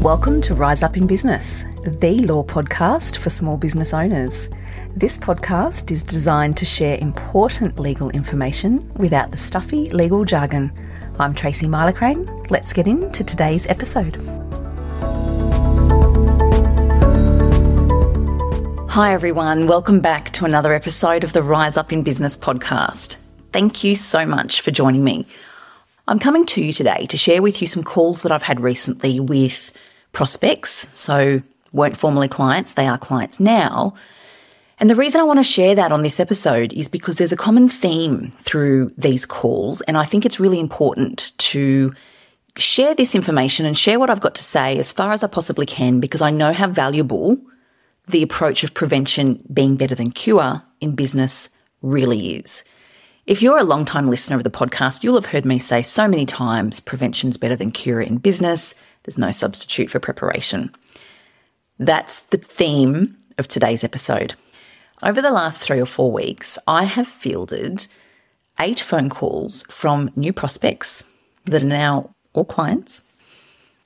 Welcome to Rise Up in Business, the law podcast for small business owners. This podcast is designed to share important legal information without the stuffy legal jargon. I'm Tracey Mylecharane. Let's get into today's episode. Hi, everyone. Welcome back to another episode of the Rise Up in Business podcast. Thank you so much for joining me. I'm coming to you today to share with you some calls that I've had recently with prospects. So, weren't formerly clients, they are clients now. And the reason I want to share that on this episode is because there's a common theme through these calls. And I think it's really important to share this information and share what I've got to say as far as I possibly can because I know how valuable the approach of prevention being better than cure in business really is. If you're a long time listener of the podcast, you'll have heard me say so many times prevention's better than cure in business. There's no substitute for preparation. That's the theme of today's episode. Over the last three or four weeks, I have fielded eight phone calls from new prospects that are now all clients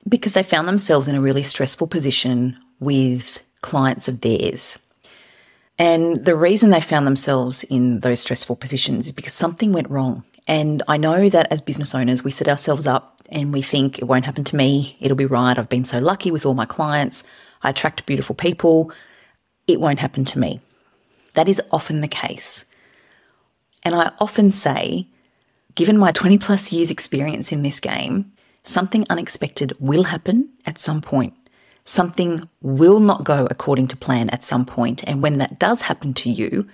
because they found themselves in a really stressful position with clients of theirs. And the reason they found themselves in those stressful positions is because something went wrong. And I know that as business owners, we set ourselves up and we think it won't happen to me. It'll be right. I've been so lucky with all my clients. I attract beautiful people. It won't happen to me. That is often the case. And I often say, given my 20 plus years experience in this game, something unexpected will happen at some point something will not go according to plan at some point. And when that does happen to you,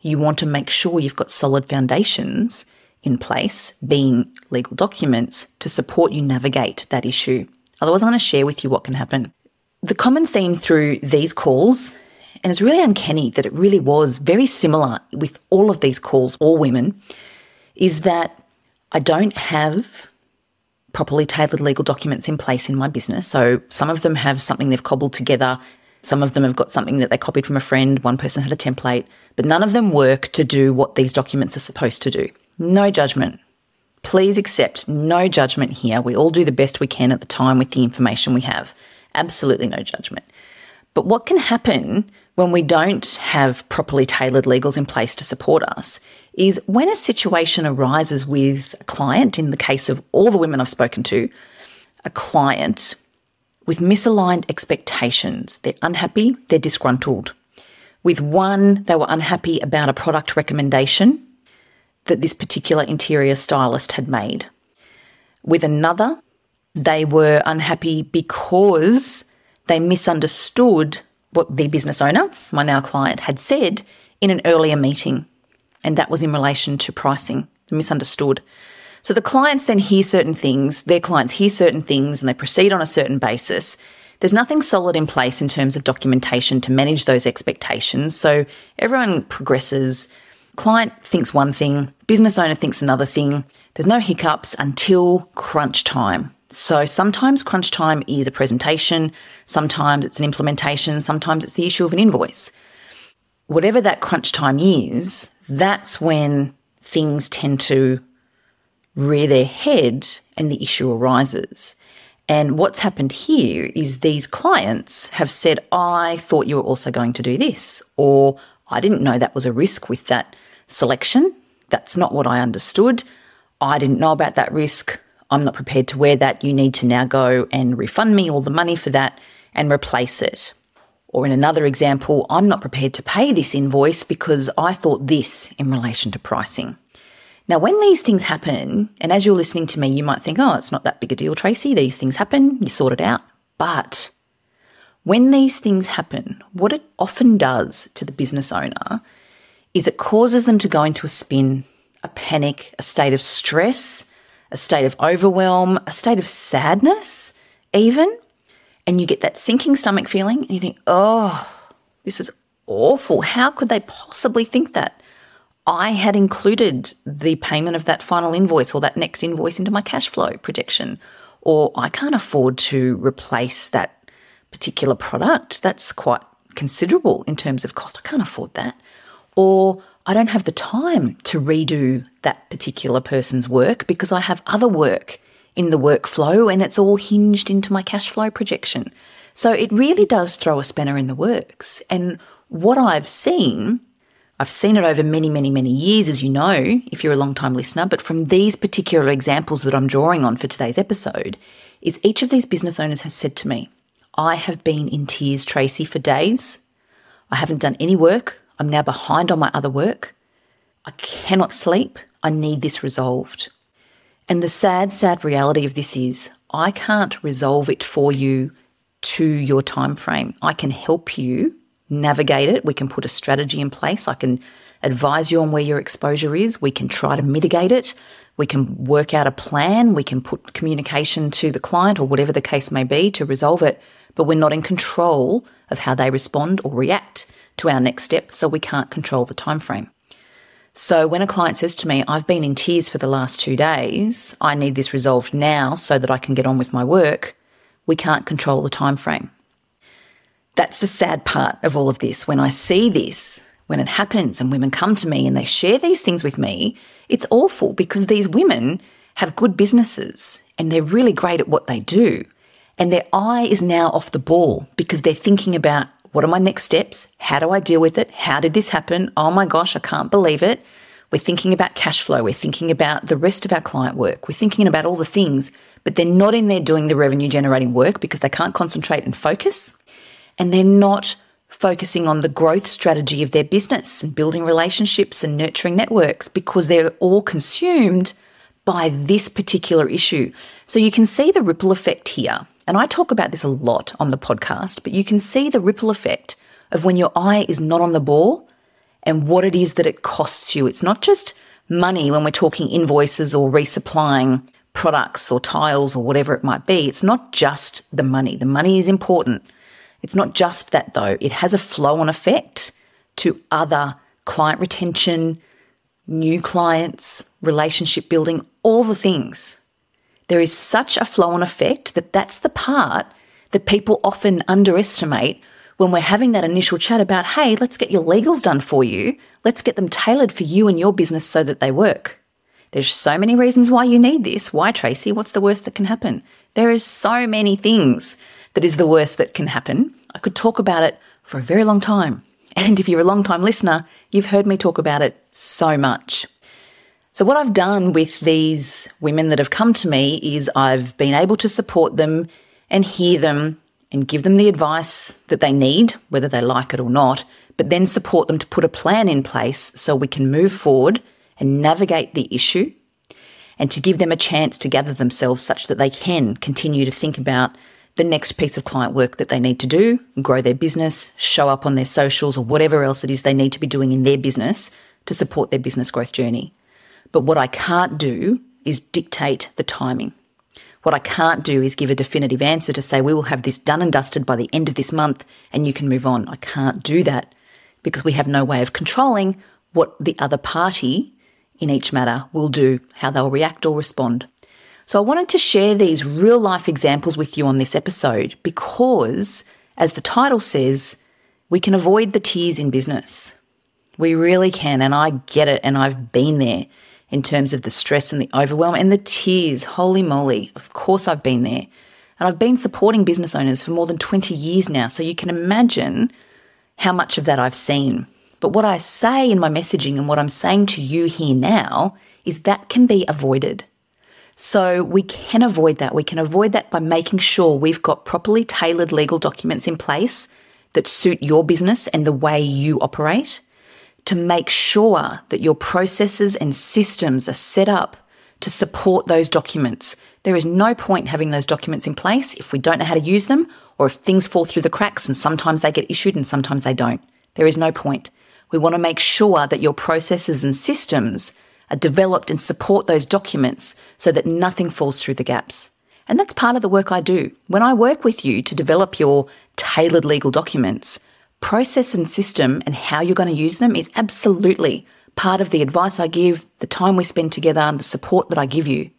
you want to make sure you've got solid foundations in place, being legal documents, to support you navigate that issue. Otherwise, I want to share with you what can happen. The common theme through these calls, and it's really uncanny that it really was very similar with all of these calls, all women, is that I don't have properly tailored legal documents in place in my business. So some of them have something they've cobbled together. Some of them have got something that they copied from a friend. One person had a template, but none of them work to do what these documents are supposed to do. No judgment. Please accept no judgment here. We all do the best we can at the time with the information we have. Absolutely no judgment. But what can happen when we don't have properly tailored legals in place to support us is when a situation arises with a client, in the case of all the women I've spoken to, a client with misaligned expectations. They're unhappy, they're disgruntled. With one, they were unhappy about a product recommendation that this particular interior stylist had made. With another, they were unhappy because they misunderstood what the business owner, my now client, had said in an earlier meeting. And that was in relation to pricing, misunderstood. So the clients then hear certain things, their clients hear certain things, and they proceed on a certain basis. There's nothing solid in place in terms of documentation to manage those expectations. So everyone progresses. Client thinks one thing, business owner thinks another thing. There's no hiccups until crunch time. So sometimes crunch time is a presentation, sometimes it's an implementation, sometimes it's the issue of an invoice. Whatever that crunch time is, that's when things tend to rear their head and the issue arises. And what's happened here is these clients have said, I thought you were also going to do this, or I didn't know that was a risk with that selection. That's not what I understood. I didn't know about that risk. I'm not prepared to wear that. You need to now go and refund me all the money for that and replace it. Or in another example, I'm not prepared to pay this invoice because I thought this in relation to pricing. Now, when these things happen, and as you're listening to me, you might think, oh, it's not that big a deal, Tracey. These things happen, you sort it out. But when these things happen, what it often does to the business owner is it causes them to go into a spin, a panic, a state of stress, a state of overwhelm, a state of sadness, even. And you get that sinking stomach feeling, and you think, oh, this is awful. How could they possibly think that? I had included the payment of that final invoice or that next invoice into my cash flow projection, or I can't afford to replace that particular product. That's quite considerable in terms of cost. I can't afford that. Or I don't have the time to redo that particular person's work because I have other work in the workflow and it's all hinged into my cash flow projection. So it really does throw a spanner in the works. And what I've seen, I've seen it over many, many, many years, as you know, if you're a long time listener, but from these particular examples that I'm drawing on for today's episode, is each of these business owners has said to me, I have been in tears, Tracey, for days. I haven't done any work. I'm now behind on my other work. I cannot sleep. I need this resolved. And the sad, sad reality of this is I can't resolve it for you to your time frame. I can help you navigate it. We can put a strategy in place. I can advise you on where your exposure is. We can try to mitigate it. We can work out a plan. We can put communication to the client or whatever the case may be to resolve it. But we're not in control of how they respond or react to our next step. So we can't control the time frame. So when a client says to me, I've been in tears for the last two days, I need this resolved now so that I can get on with my work, we can't control the time frame. That's the sad part of all of this. When I see this, when it happens and women come to me and they share these things with me, it's awful because these women have good businesses and they're really great at what they do. And their eye is now off the ball because they're thinking about what are my next steps? How do I deal with it? How did this happen? Oh my gosh, I can't believe it. We're thinking about cash flow. We're thinking about the rest of our client work. We're thinking about all the things, but they're not in there doing the revenue generating work because they can't concentrate and focus. And they're not focusing on the growth strategy of their business and building relationships and nurturing networks because they're all consumed by this particular issue. So you can see the ripple effect here. And I talk about this a lot on the podcast, but you can see the ripple effect of when your eye is not on the ball and what it is that it costs you. It's not just money when we're talking invoices or resupplying products or tiles or whatever it might be. It's not just the money. The money is important. It's not just that though. It has a flow on effect to other client retention, new clients, relationship building, all the things. There is such a flow on effect that that's the part that people often underestimate when we're having that initial chat about, hey, let's get your legals done for you. Let's get them tailored for you and your business so that they work. There's so many reasons why you need this. Why, Tracey? What's the worst that can happen? There is so many things that is the worst that can happen. I could talk about it for a very long time. And if you're a long time listener, you've heard me talk about it so much. So, what I've done with these women that have come to me is I've been able to support them and hear them and give them the advice that they need, whether they like it or not, but then support them to put a plan in place so we can move forward and navigate the issue and to give them a chance to gather themselves such that they can continue to think about the next piece of client work that they need to do, grow their business, show up on their socials or whatever else it is they need to be doing in their business to support their business growth journey. But what I can't do is dictate the timing. What I can't do is give a definitive answer to say we will have this done and dusted by the end of this month and you can move on. I can't do that because we have no way of controlling what the other party in each matter will do, how they'll react or respond. So I wanted to share these real life examples with you on this episode because, as the title says, we can avoid the tears in business. We really can, and I get it, and I've been there in terms of the stress and the overwhelm and the tears. Holy moly. Of course, I've been there. And I've been supporting business owners for more than 20 years now. So you can imagine how much of that I've seen. But what I say in my messaging and what I'm saying to you here now is that can be avoided. So we can avoid that. We can avoid that by making sure we've got properly tailored legal documents in place that suit your business and the way you operate to make sure that your processes and systems are set up to support those documents. There is no point having those documents in place if we don't know how to use them or if things fall through the cracks and sometimes they get issued and sometimes they don't. There is no point. We want to make sure that your processes and systems are developed and support those documents so that nothing falls through the gaps. And that's part of the work I do. When I work with you to develop your tailored legal documents, process and system and how you're going to use them is absolutely part of the advice I give, the time we spend together, and the support that I give you.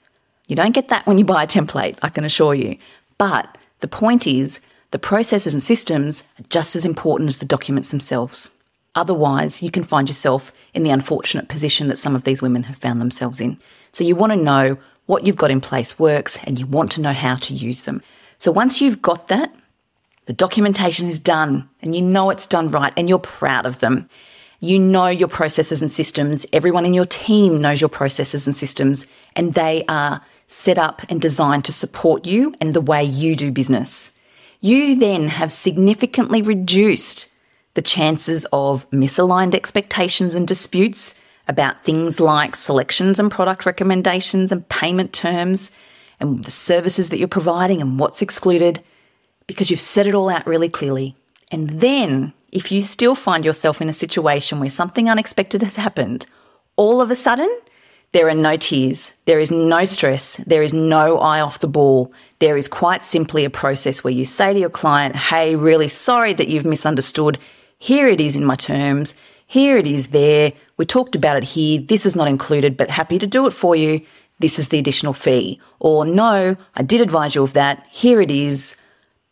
You don't get that when you buy a template, I can assure you. But the point is, the processes and systems are just as important as the documents themselves. Otherwise, you can find yourself in the unfortunate position that some of these women have found themselves in. So, you want to know what you've got in place works and you want to know how to use them. So once you've got that, the documentation is done and you know it's done right and you're proud of them. You know your processes and systems. Everyone in your team knows your processes and systems and they are set up and designed to support you and the way you do business. You then have significantly reduced the chances of misaligned expectations and disputes about things like selections and product recommendations and payment terms and the services that you're providing and what's excluded because you've set it all out really clearly. And then, if you still find yourself in a situation where something unexpected has happened, all of a sudden, there are no tears, there is no stress, there is no eye off the ball. There is quite simply a process where you say to your client, Hey, really sorry that you've misunderstood. Here it is in my terms. Here it is there. We talked about it here. This is not included, but happy to do it for you. This is the additional fee. Or no, I did advise you of that. Here it is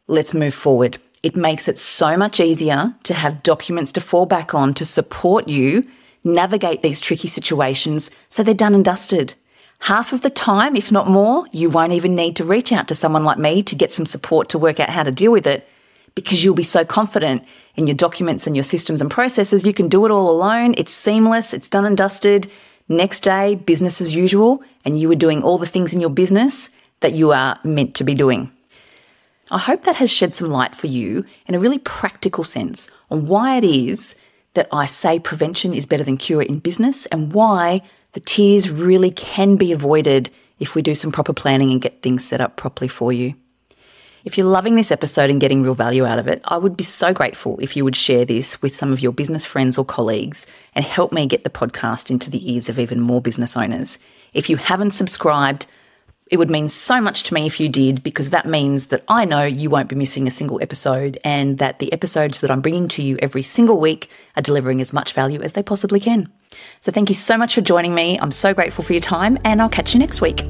let's move forward. It makes it so much easier to have documents to fall back on to support you navigate these tricky situations so they're done and dusted. Half of the time, if not more, you won't even need to reach out to someone like me to get some support to work out how to deal with it because you'll be so confident in your documents and your systems and processes. You can do it all alone. It's seamless. It's done and dusted. Next day, business as usual, and you are doing all the things in your business that you are meant to be doing. I hope that has shed some light for you in a really practical sense on why it is that I say prevention is better than cure in business and why the tears really can be avoided if we do some proper planning and get things set up properly for you. If you're loving this episode and getting real value out of it, I would be so grateful if you would share this with some of your business friends or colleagues and help me get the podcast into the ears of even more business owners. If you haven't subscribed, it would mean so much to me if you did, because that means that I know you won't be missing a single episode and that the episodes that I'm bringing to you every single week are delivering as much value as they possibly can. So thank you so much for joining me. I'm so grateful for your time, and I'll catch you next week.